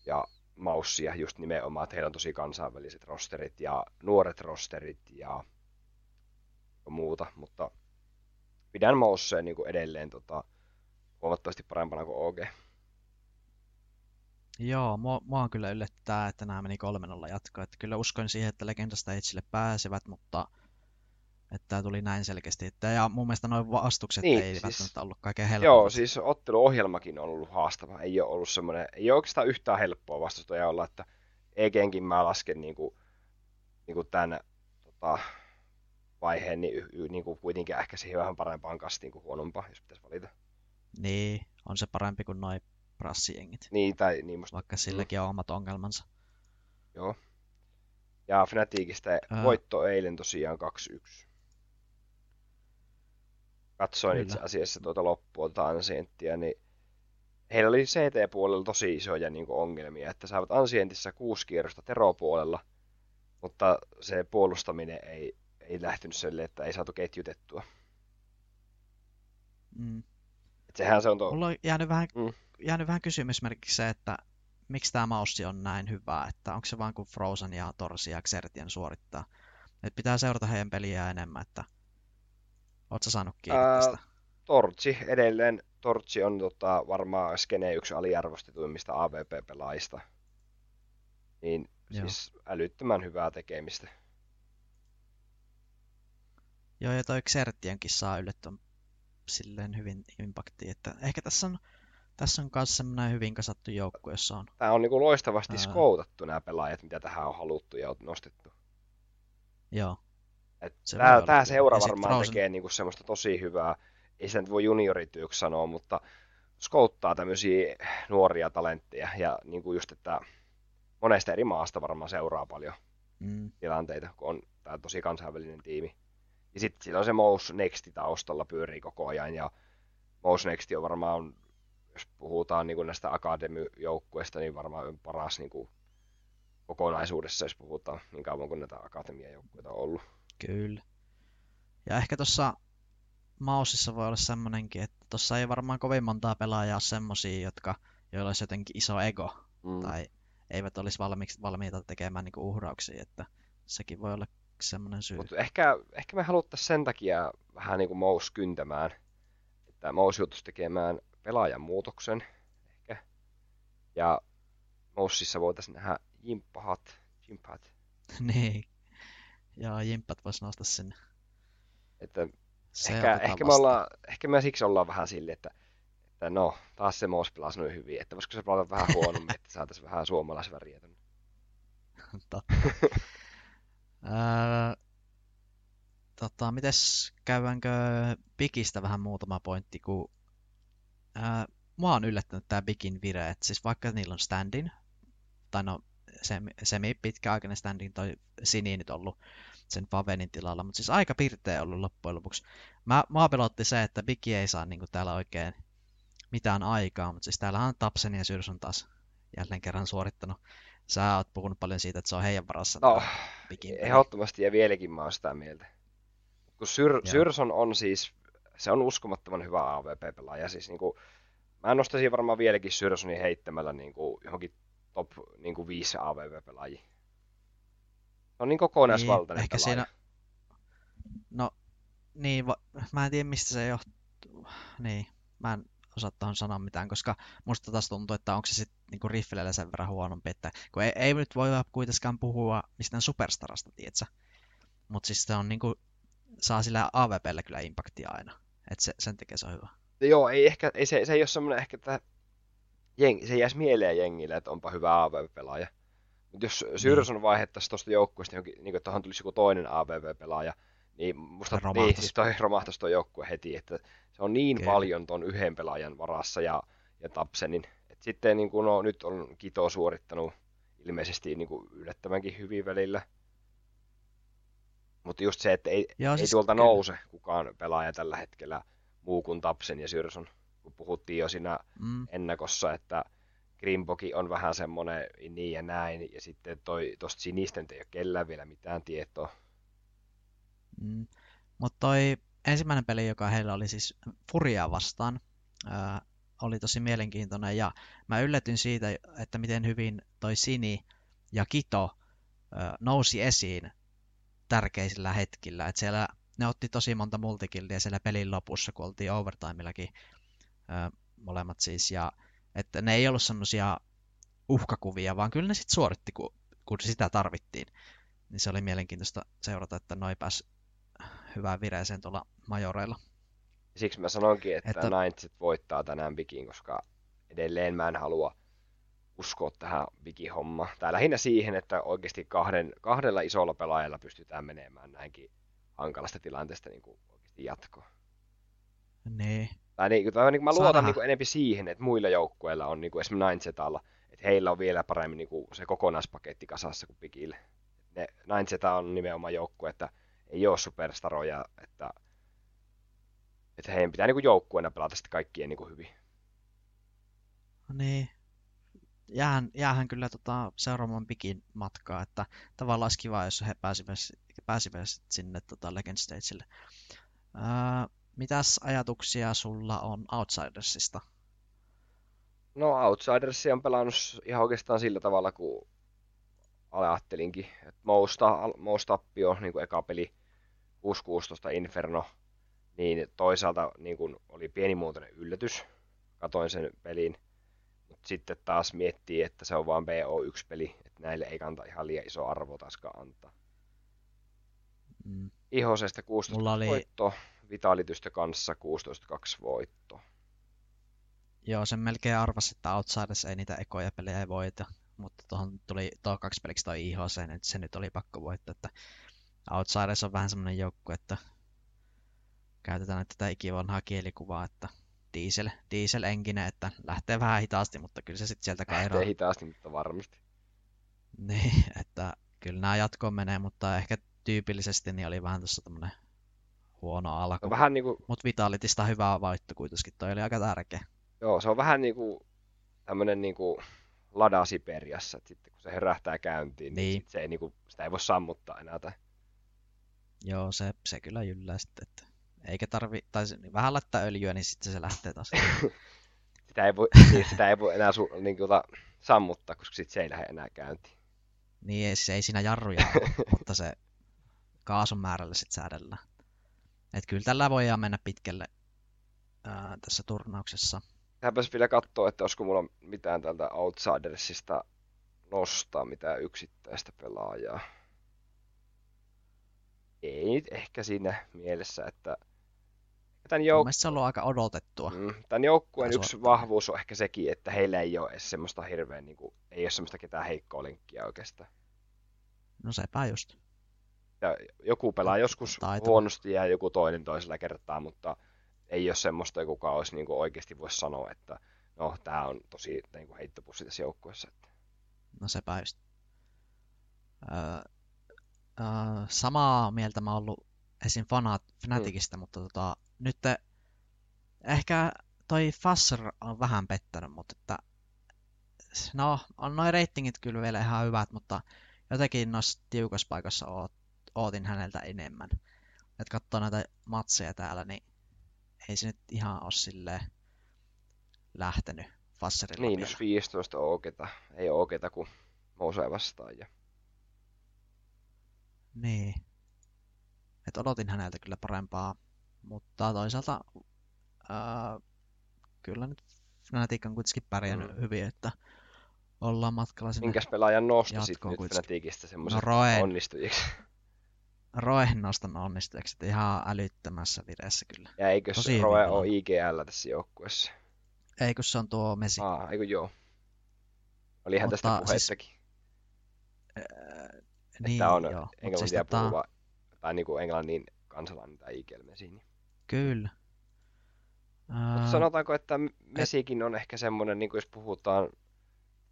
ja Maussia just nimenomaan, että heillä on tosi kansainväliset rosterit ja nuoret rosterit ja muuta, mutta pidän Mausseen niin edelleen tota, huomattavasti parempana kuin OG. Joo, mua, mua kyllä yllättää, että nämä meni 3-0 jatkoa. Että kyllä uskoin siihen, että Legenda Stageille pääsevät, mutta että tämä tuli näin selkeästi. Että, ja mun mielestä noin vastukset niin, ei siis, välttämättä ollut kaikkein helppoa. Joo, siis otteluohjelmakin on ollut haastava. Ei ole ollut semmoinen, ei ole oikeastaan yhtään helppoa vastustaja olla, että EGenkin mä lasken niin kuin, niin kuin tämän tota, vaiheen, niin, niin kuin kuitenkin ehkä siihen vähän parempaan kastiin kuin huonompaa, jos pitäisi valita. Niin, on se parempi kuin noin prassijengit. Niin, tai niin musta. Vaikka silläkin on omat ongelmansa. Joo. Ja Fnaticista Ää... voitto eilen tosiaan 2-1. Katsoin Kyllä. itse asiassa tuota loppua tuota Ancienttia, niin heillä oli CT-puolella tosi isoja niin kuin, ongelmia, että saavat Ancientissa kuusi kierrosta Tero-puolella, mutta se puolustaminen ei, ei lähtenyt sille, että ei saatu ketjutettua. Mm. Et sehän se on tuo... Mulla on jäänyt vähän mm jäänyt vähän kysymysmerkiksi se, että miksi tämä maussi on näin hyvä, että onko se vain kun Frozen ja Torsi ja Xertien suorittaa. Et pitää seurata heidän peliä enemmän, että ootko saanut kiinni Ää, tästä? Torchi edelleen. Torchi on tota, varmaan Skene yksi aliarvostetuimmista AVP-pelaajista. Niin Joo. siis älyttömän hyvää tekemistä. Joo, ja toi Xertienkin saa yllättävän silleen hyvin impaktia, että ehkä tässä on tässä on myös semmoinen hyvin kasattu joukko, jossa on... Tämä on niin kuin loistavasti Ää... skoutattu nämä pelaajat, mitä tähän on haluttu ja on nostettu. Joo. Et se tämä, tämä seura varmaan Frozen... tekee niin kuin semmoista tosi hyvää, ei nyt voi juniorityöksi sanoa, mutta skouttaa tämmöisiä nuoria talentteja ja niin kuin just, että monesta eri maasta varmaan seuraa paljon mm. tilanteita, kun on tämä tosi kansainvälinen tiimi. Ja sitten siinä on se Mouse Nexti taustalla pyörii koko ajan ja Mouse Nexti on varmaan jos puhutaan niin näistä akademijoukkueista, niin varmaan paras niin kuin kokonaisuudessa, jos puhutaan niin kauan kuin näitä akatemiajoukkueita on ollut. Kyllä. Ja ehkä tuossa Mausissa voi olla semmoinenkin, että tuossa ei varmaan kovin montaa pelaajaa semmosia, jotka, joilla olisi jotenkin iso ego, mm. tai eivät olisi valmiiksi, valmiita tekemään niin uhrauksia, että sekin voi olla semmoinen syy. Mutta ehkä, ehkä me haluttaisiin sen takia vähän niin kuin Mous kyntämään, että Mouse joutuisi tekemään pelaajan muutoksen ehkä. Ja Mousissa voitaisiin nähdä jimppahat, jimppat. niin. Ja jimppat vois nostaa sinne. Että ehkä, ehkä, me ollaan, ehkä me siksi ollaan vähän silleen, että, että no, taas se Mouse pelasi noin hyvin, että voisiko se pelata vähän huonommin, että saataisiin vähän suomalaisväriä tänne. Totta. tota, mites käydäänkö Bigistä vähän muutama pointti, kun ää, mua on yllättänyt tää Bigin vire, että siis vaikka niillä on standin, tai no semi, semi pitkäaikainen standin toi Sini nyt ollut sen Favenin tilalla, mutta siis aika pirteä ollut loppujen lopuksi. Mä, mua pelotti se, että Bigi ei saa niin täällä oikein mitään aikaa, mutta siis täällä on Tapsen ja Syrson taas jälleen kerran suorittanut. Sä oot puhunut paljon siitä, että se on heidän varassa. No, ehdottomasti ja vieläkin mä oon sitä mieltä. Kun Syr- Syrson on siis, se on uskomattoman hyvä AVP-pelaaja. Siis niin kuin, mä nostaisin varmaan vieläkin Syrsonin heittämällä niin kuin, johonkin top niin kuin, viisi AVP-pelaajia. Se on niin kokonaisvaltainen niin, ehkä pelaaja. siinä... No, niin, va... mä en tiedä mistä se johtuu. Niin, mä en osaa tuohon sanoa mitään, koska musta taas tuntuu, että onko se sitten niinku riffilellä sen verran huonompi, että kun ei, ei nyt voi kuitenkaan puhua mistään superstarasta, tietsä. Mutta siis se on niinku, saa sillä AVPlle kyllä impaktia aina. Että se, sen tekee se on hyvä. Joo, ei ehkä, ei se, se ei ole semmoinen ehkä, että jengi, se jäisi mieleen jengille, että onpa hyvä AVP-pelaaja. Mutta jos Syrson niin. vaihettaisiin tuosta joukkueesta, niin että tuohon tulisi joku toinen AVP-pelaaja, niin musta niin, siis toi romahtaisi tuo joukkue heti, että se on niin Kyllä. paljon ton yhden pelaajan varassa ja, ja Tapsenin. Et sitten niin kuin, no, nyt on Kito suorittanut ilmeisesti niin kuin yllättävänkin hyvin välillä. Mutta just se, että ei, siis ei tuolta kyllä. nouse kukaan pelaaja tällä hetkellä muu kuin Tapsen ja Syrson. Kun puhuttiin jo siinä mm. ennakossa, että Grimboki on vähän semmoinen niin ja näin, ja sitten toi, tosta sinisten ei ole kellään vielä mitään tietoa. Mm. Mutta toi ensimmäinen peli, joka heillä oli siis Furia vastaan, ää, oli tosi mielenkiintoinen ja mä yllätyin siitä, että miten hyvin toi Sini ja Kito ää, nousi esiin tärkeisillä hetkillä. Et siellä ne otti tosi monta multikildia siellä pelin lopussa, kun oltiin overtimellakin ää, molemmat siis. Ja, että ne ei ollut semmoisia uhkakuvia, vaan kyllä ne sitten suoritti, kun, kun sitä tarvittiin. Niin se oli mielenkiintoista seurata, että noi pääs hyvään vireeseen tuolla majoreilla. Siksi mä sanonkin, että, että... Knightsit voittaa tänään Bikin, koska edelleen mä en halua uskoa tähän Bigi-hommaan. Tai lähinnä siihen, että oikeasti kahden, kahdella isolla pelaajalla pystytään menemään näinkin hankalasta tilanteesta niin kuin oikeasti jatkoon. Nee. Tai, niin, tai niin, mä luotan niin enemmän siihen, että muilla joukkueilla on niin kuin esimerkiksi Ninesetalla, että heillä on vielä paremmin niin kuin se kokonaispaketti kasassa kuin Bigille. Ne Ninetseta on nimenomaan joukkue, että ei ole superstaroja, että, että heidän pitää niin kuin joukkueena pelata sitten kaikkien niin kuin hyvin. No niin. Jäähän, jäähän kyllä tota seuraamaan Bigin matkaa, että tavallaan olisi kiva, jos he pääsivät, pääsivät sinne tota Legend Stagelle. Öö, mitäs ajatuksia sulla on Outsidersista? No Outsidersia on pelannut ihan oikeastaan sillä tavalla, kun ajattelinkin. Että Mous tappio, niin kuin eka peli 6-16 Inferno, niin toisaalta niin kuin oli pienimuotoinen yllätys. Katoin sen pelin, mutta sitten taas miettii, että se on vain BO1-peli, että näille ei kanta ihan liian iso arvo taaskaan antaa. Mm. Ihosesta 16 Mulla oli... voitto, Vitalitystä kanssa 16-2 voitto. Joo, sen melkein arvasi, että Outsiders ei niitä ekoja pelejä voita mutta tuohon tuli tuo kaksi peliksi toi IHC, niin se nyt oli pakko voittaa, että Outsiders on vähän semmoinen joukku, että käytetään nyt tätä ikivanhaa kielikuvaa, että diesel, diesel engine, että lähtee vähän hitaasti, mutta kyllä se sitten sieltä kairoo. Lähtee hitaasti, mutta varmasti. Niin, että kyllä nämä jatkoon menee, mutta ehkä tyypillisesti niin oli vähän tuossa tämmöinen huono alku. No vähän niinku... Mutta Vitalitista hyvä voitto kuitenkin, toi oli aika tärkeä. Joo, se on vähän niinku tämmöinen niinku lada Siperiassa, että sitten kun se herähtää käyntiin, niin, niin sit se ei, niin kuin, sitä ei voi sammuttaa enää. Tai... Joo, se, se kyllä jyllää sitten, että eikä tarvi, tai vähän laittaa öljyä, niin sitten se lähtee taas. sitä, ei voi, niin sitä ei voi enää su, niin kuin, sammuttaa, koska sitten se ei lähde enää käyntiin. Niin, se ei siinä jarruja ole, mutta se kaasun määrällä sitten säädellään. Että kyllä tällä voidaan mennä pitkälle ää, tässä turnauksessa. Tähänpäs vielä katsoa, että olisiko mulla mitään tältä Outsidersista nostaa mitään yksittäistä pelaajaa. Ei nyt ehkä siinä mielessä, että tämän jouk- se on ollut aika odotettua. Mm, tämän joukkueen yksi vahvuus on ehkä sekin, että heillä ei ole edes semmoista hirveän, niin kuin, ei ole semmoista ketään heikkoa lenkkiä oikeastaan. No sepä just. Ja joku pelaa joskus Taitava. huonosti ja joku toinen toisella kertaa, mutta ei ole semmoista, kuka olisi niin kuin oikeasti voisi sanoa, että no, tämä on tosi niin kuin heittopussi tässä joukkueessa. Että... No sepä just. Öö, öö, samaa mieltä mä oon ollut esim. Fanat, Fnaticista, mm. mutta tota, nyt ehkä toi Fasser on vähän pettänyt, mutta että no, on noin reitingit kyllä vielä ihan hyvät, mutta jotenkin noissa tiukassa paikassa oot, ootin häneltä enemmän. Et katsoo näitä matseja täällä, niin ei se nyt ihan ole silleen lähtenyt Fasserilla Niin, jos 15 oketa, ei oketa kuin Mose vastaan. Ja... Niin. Et odotin häneltä kyllä parempaa, mutta toisaalta ää, kyllä nyt Fnatic on kuitenkin pärjännyt mm. hyvin, että ollaan matkalla sinne Minkäs pelaajan nostasit nyt Fnaticista semmoisen no, onnistujiksi? Roen nostan onnistujaksi, että ihan älyttömässä vireessä kyllä. Ja eikö se Roe ole IGL tässä joukkueessa? Ei, kun se on tuo Mesi. Aa, eikö joo. Olihan Mutta tästä puheistakin. Siis, niin, että on joo. englantia siis tota- puhuva, tota... tai niin kuin englannin kansalainen tai IGL Mesi. Niin. Kyllä. Mutta sanotaanko, että Mesikin on ehkä semmoinen, niin kuin jos puhutaan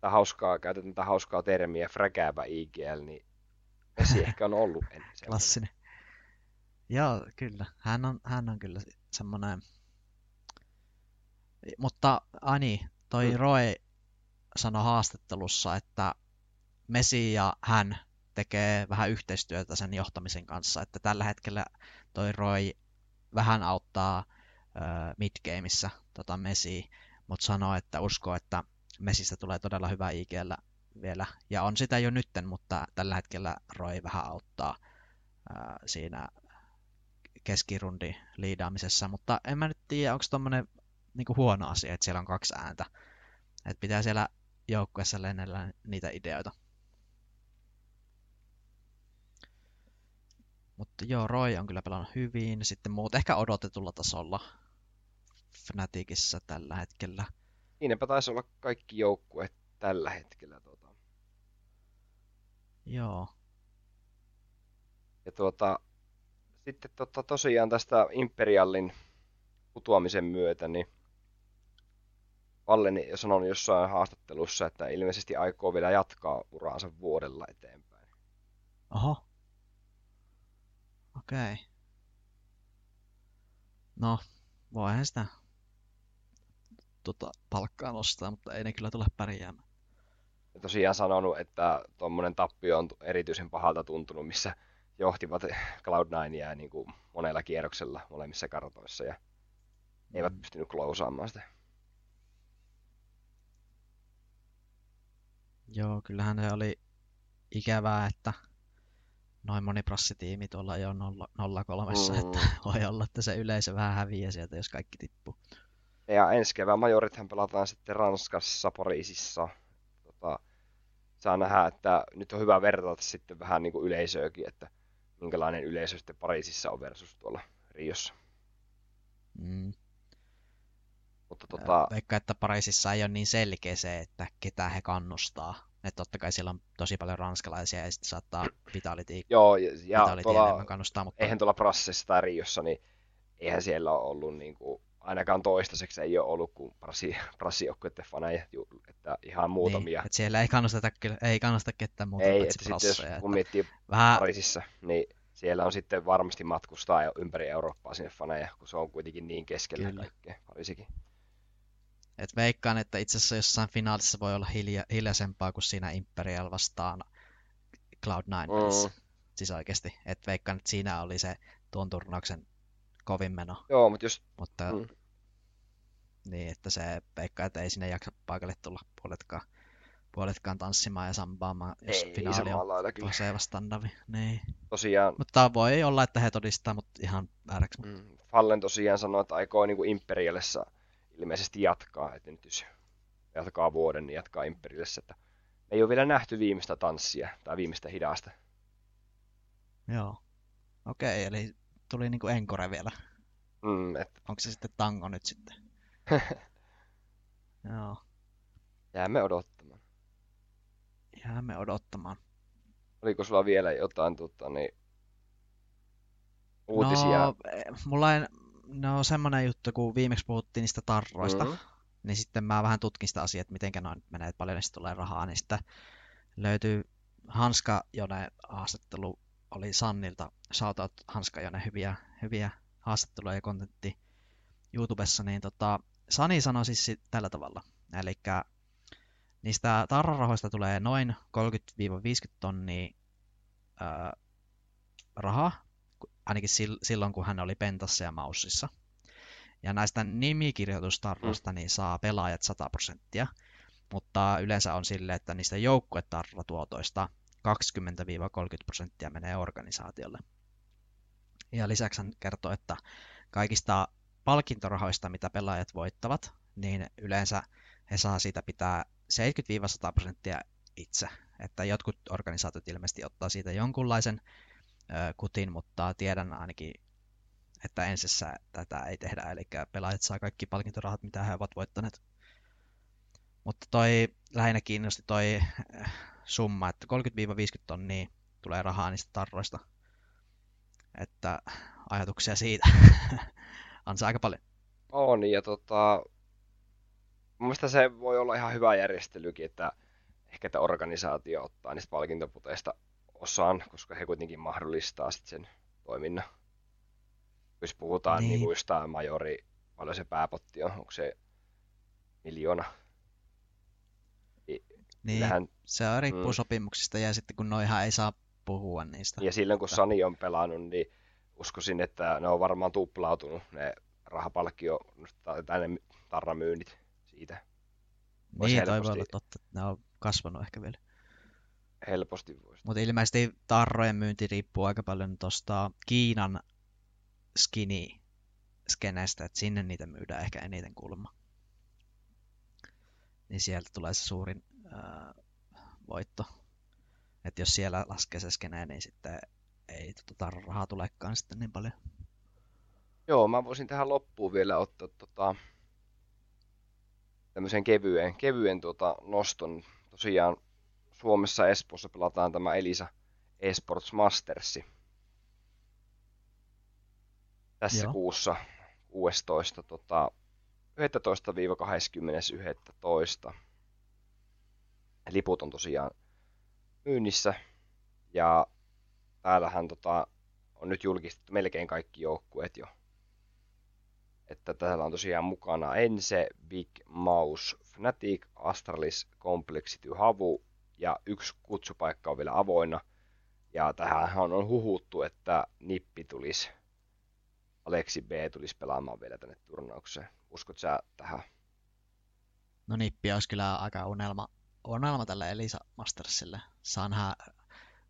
tai hauskaa, käytetään tätä hauskaa termiä, fräkääpä IGL, niin Mesi ehkä on ollut ennen. Klassinen. Joo, kyllä. Hän on, hän on kyllä semmoinen... Mutta Ani, toi mm. Roy sanoi haastattelussa, että Mesi ja hän tekee vähän yhteistyötä sen johtamisen kanssa, että tällä hetkellä toi Roy vähän auttaa äh, midgameissa tota Mesi, mutta sanoo, että uskoo, että Mesistä tulee todella hyvä IGL vielä, ja on sitä jo nytten, mutta tällä hetkellä Roy vähän auttaa ää, siinä keskirundi liidaamisessa, mutta en mä nyt tiedä, onko tommonen niinku huono asia, että siellä on kaksi ääntä. Että pitää siellä joukkueessa lennellä niitä ideoita. Mutta joo, Roy on kyllä pelannut hyvin. Sitten muut ehkä odotetulla tasolla Fnaticissa tällä hetkellä. Niinpä taisi olla kaikki joukkueet tällä hetkellä. Tuota. Joo. Ja tuota, sitten tota, tosiaan tästä Imperialin putoamisen myötä, niin Valleni sanoi jossain haastattelussa, että ilmeisesti aikoo vielä jatkaa uraansa vuodella eteenpäin. Oho. Okei. No, voihan sitä tota, palkkaa nostaa, mutta ei ne kyllä tule pärjäämään. Ja tosiaan sanonut, että tuommoinen tappio on erityisen pahalta tuntunut, missä johtivat Cloud9 niin kuin monella kierroksella molemmissa kartoissa ja mm. eivät pystynyt klousaamaan sitä. Joo, kyllähän se oli ikävää, että noin moni prassitiimi tuolla jo 03, mm. että voi olla, että se yleisö vähän häviää sieltä, jos kaikki tippuu. Ja ensi kevään majorithan pelataan sitten Ranskassa, Pariisissa. Tota, saa nähdä, että nyt on hyvä verrata sitten vähän niin kuin yleisöäkin, että minkälainen yleisö sitten Pariisissa on versus tuolla Riossa. Mm. Mutta tota... Vaikka, että Pariisissa ei ole niin selkeä se, että ketä he kannustaa. Että totta kai siellä on tosi paljon ranskalaisia ja sitten saattaa Vitality, Joo, ja, ja tuolla, kannustaa. Mutta... Eihän tuolla Prassissa tai Riossa, niin eihän siellä ole ollut niin kuin ainakaan toistaiseksi ei ole ollut kuin prassijoukkuiden faneja, että ihan muutamia. Niin, että siellä ei kannusteta, ei kannusta ketään muuta Ei, että sitten jos kun miettii vähän... Pariisissa, niin siellä on sitten varmasti matkustaa ympäri Eurooppaa sinne faneja, kun se on kuitenkin niin keskellä Kyllä. kaikkea, Pariisikin. Et veikkaan, että itse asiassa jossain finaalissa voi olla hilja, hiljaisempaa kuin siinä Imperial vastaan Cloud9 mm. Siis oikeasti. Et veikkaan, että siinä oli se tuon turnauksen kovin meno. Joo, mutta jos... Mutta mm. niin, että se veikkaa, että ei sinne jaksa paikalle tulla puoletkaan, puoletkaan tanssimaan ja sambaamaan, jos ei, finaali on standardi. Niin. Tosiaan. Mutta voi olla, että he todistaa, mutta ihan vääräksi. Mm. Fallen tosiaan sanoi, että aikoo niin kuin Imperialissa ilmeisesti jatkaa, että nyt jos jatkaa vuoden, niin jatkaa Imperialissa, että ei ole vielä nähty viimeistä tanssia tai viimeistä hidasta. Joo. Okei, eli tuli niinku Encore vielä. Mm, et... Onko se sitten tango nyt sitten? Joo. Jäämme odottamaan. Jäämme odottamaan. Oliko sulla vielä jotain tota, niin, uutisia? No, mulla ei, no semmoinen juttu, kun viimeksi puhuttiin niistä tarroista, mm-hmm. niin sitten mä vähän tutkin sitä asiaa, että miten noin menee, että paljon niistä tulee rahaa, niin sitten löytyy Hanska Jone haastattelu oli Sannilta. Shoutout Hanska Jone, hyviä, hyviä haastatteluja ja kontentti YouTubessa, niin tota, Sani sanoi siis tällä tavalla. Eli niistä tarrarahoista tulee noin 30-50 tonnia ää, rahaa, ainakin silloin kun hän oli Pentassa ja Maussissa. Ja näistä nimikirjoitustarroista mm. niin saa pelaajat 100 prosenttia, mutta yleensä on sille, että niistä joukkuetarratuotoista 20-30 prosenttia menee organisaatiolle. Ja lisäksi hän kertoo, että kaikista palkintorahoista, mitä pelaajat voittavat, niin yleensä he saa siitä pitää 70-100 prosenttia itse. Että jotkut organisaatiot ilmeisesti ottaa siitä jonkunlaisen kutin, mutta tiedän ainakin, että ensissä tätä ei tehdä, eli pelaajat saa kaikki palkintorahat, mitä he ovat voittaneet. Mutta toi lähinnä kiinnosti toi summa, että 30-50 tonnia tulee rahaa niistä tarroista. Että ajatuksia siitä on se aika paljon. On, ja tota, mun se voi olla ihan hyvä järjestelykin, että ehkä että organisaatio ottaa niistä palkintoputeista osaan, koska he kuitenkin mahdollistaa sitten sen toiminnan. Jos puhutaan niin. niin jostain majori, paljon se pääpotti on, onko se miljoona? Niin, Kyllähän, se on riippuu mm. sopimuksista ja sitten kun noihan ei saa puhua niistä. Ja silloin kun Sani on pelannut, niin uskoisin, että ne on varmaan tuplautunut ne rahapalkkio tai ne tarramyynnit siitä. Voisi niin, toi voi olla totta, että ne on kasvanut ehkä vielä. Helposti voisi. Mutta ilmeisesti tarrojen myynti riippuu aika paljon tuosta Kiinan skinny skenestä, että sinne niitä myydään ehkä eniten kulma. Niin sieltä tulee se suurin ää, voitto. Että jos siellä laskee se skene, niin sitten ei tota, rahaa tulekaan sitten niin paljon. Joo, mä voisin tähän loppuun vielä ottaa tota, tämmöisen kevyen, kevyen tuota, noston. Tosiaan Suomessa Espoossa pelataan tämä Elisa Esports Mastersi. Tässä Joo. kuussa 16. Tota, 11-20.11. Liput on tosiaan myynnissä. Ja täällähän tota, on nyt julkistettu melkein kaikki joukkueet jo että täällä on tosiaan mukana Ense, Big Mouse, Fnatic, Astralis, Complexity, Havu ja yksi kutsupaikka on vielä avoinna. Ja tähän on huhuttu, että Nippi tulisi, Aleksi B tulisi pelaamaan vielä tänne turnaukseen. Uskot sä tähän? No Nippi olisi kyllä aika unelma, unelma tälle Elisa Mastersille. Saa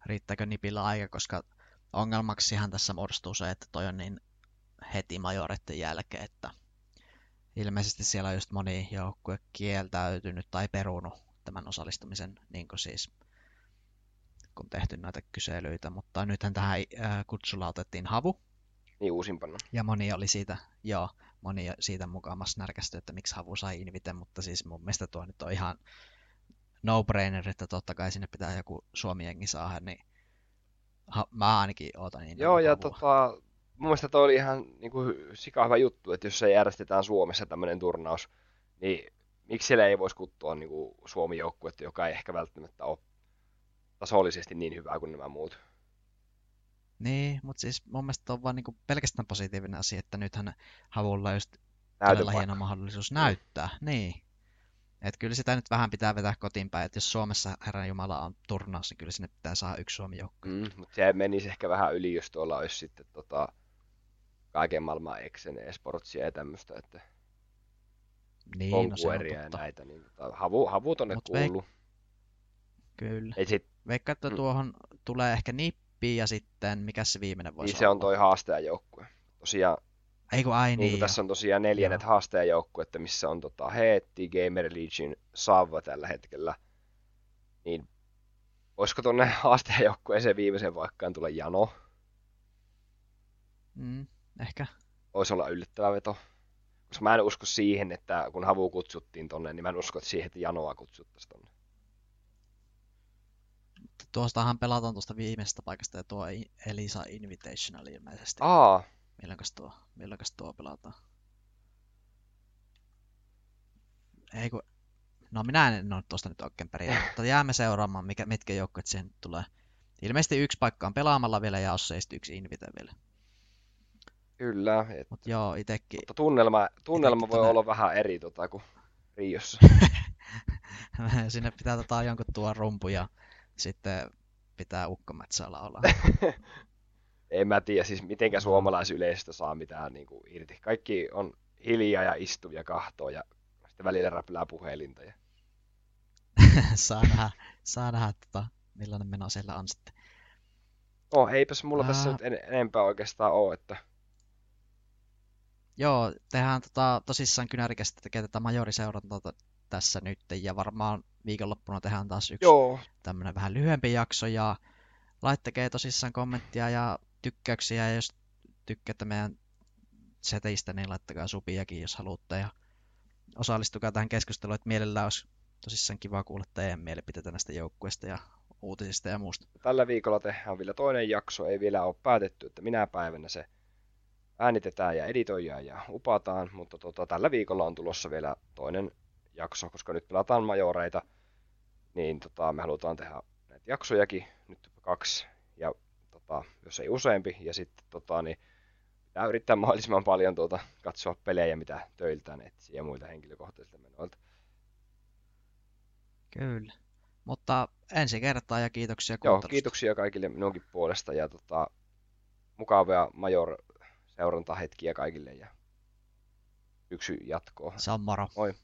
riittääkö Nipillä aika, koska ongelmaksihan tässä muodostuu se, että toi on niin heti majoretten jälkeen, että ilmeisesti siellä on just moni joukkue kieltäytynyt tai perunut tämän osallistumisen, niin kuin siis kun tehty näitä kyselyitä, mutta nythän tähän äh, kutsulla otettiin havu. Niin uusimpana. Ja moni oli siitä, joo, moni siitä mukaamassa närkästy, että miksi havu sai invite, mutta siis mun mielestä tuo nyt on ihan no-brainer, että totta kai sinne pitää joku Suomi-jengi saada, niin ha, mä ainakin ootan niin. Joo, ja tota, mun mielestä toi oli ihan niin kuin, sika hyvä juttu, että jos se järjestetään Suomessa tämmöinen turnaus, niin miksi siellä ei voisi kuttua niin kuin Suomi joukkuetta, joka ei ehkä välttämättä ole tasollisesti niin hyvää kuin nämä muut. Niin, mutta siis mun mielestä on vaan niin kuin pelkästään positiivinen asia, että nythän Havulla just todella hieno mahdollisuus näyttää. Niin. Että kyllä sitä nyt vähän pitää vetää kotiin päin, että jos Suomessa Herran Jumala on turnaus, niin kyllä sinne pitää saada yksi Suomi joukkue. Mm, mutta se menisi ehkä vähän yli, jos tuolla olisi sitten tota, kaiken maailman Exen esportsia ja tämmöistä, että niin, no se on ja näitä, niin havu, havut on ne kuuluu. Veik... Kyllä. Ei sit... Veikka, että mm. tuohon tulee ehkä nippi ja sitten, mikä se viimeinen voisi Niin se on toi haastajajoukkue. Tosiaan Ei kun ai niin, niin, tässä on tosiaan neljännet haastajajoukkuetta, missä on tota Heetti, Gamer Legion, Sava tällä hetkellä. Niin olisiko tonne haastajajoukkueeseen viimeisen vaikkaan tulla Jano? Mm, ehkä. Voisi olla yllättävä veto. Koska mä en usko siihen, että kun Havu kutsuttiin tonne, niin mä en usko että siihen, että Janoa kutsuttaisiin tonne. Tuostahan pelataan tuosta viimeisestä paikasta ja tuo Elisa Invitational ilmeisesti. Aa, Milloinkas tuo, milloinkas tuo pelataan? Ei kun... No minä en ole tuosta nyt oikein perillä, mutta jäämme seuraamaan, mikä, mitkä joukkueet siihen tulee. Ilmeisesti yksi paikka on pelaamalla vielä ja jos ei yksi invite vielä. Kyllä. Et, Mutta joo, itekin, mutta tunnelma, tunnelma Itekin voi tonne- olla vähän eri tota, kuin Riossa. sinne pitää tota jonkun tuo rumpu ja sitten pitää ukkometsällä olla. En mä tiedä siis mitenkä suomalaisyleisöstä saa mitään niin kuin, irti. Kaikki on hiljaa ja istuu ja kahtoo ja sitten välillä räplää puhelinta. Ja... saa nähdä, saa nähdä tota, millainen meno siellä on sitten. No eipäs mulla tässä Ää. nyt en, enempää oikeastaan ole, että Joo, tehdään tota, tosissaan kynärikästä tekee tätä majoriseurantaa t- tässä nyt ja varmaan viikonloppuna tehdään taas yksi joo, tämmönen vähän lyhyempi jakso ja laittakaa tosissaan kommenttia ja tykkäyksiä ja jos tykkäätte meidän seteistä, niin laittakaa supiakin, jos haluatte ja osallistukaa tähän keskusteluun, että mielellään olisi tosissaan kiva kuulla teidän mielipiteitä näistä joukkueista ja uutisista ja muusta. tällä viikolla tehdään vielä toinen jakso, ei vielä ole päätetty, että minä päivänä se äänitetään ja editoidaan ja upataan, mutta tota, tällä viikolla on tulossa vielä toinen jakso, koska nyt pelataan majoreita, niin tota, me halutaan tehdä näitä jaksojakin, nyt kaksi, ja tota, jos ei useampi, ja sitten tota, niin pitää yrittää mahdollisimman paljon tuota, katsoa pelejä, mitä töiltään etsii ja muilta henkilökohtaisilta menoilta. Kyllä. Mutta ensi kertaa ja kiitoksia Joo, kiitoksia kaikille minunkin puolesta ja tota, mukavia major seurantahetkiä kaikille ja syksy jatkoa. Moro. Moi.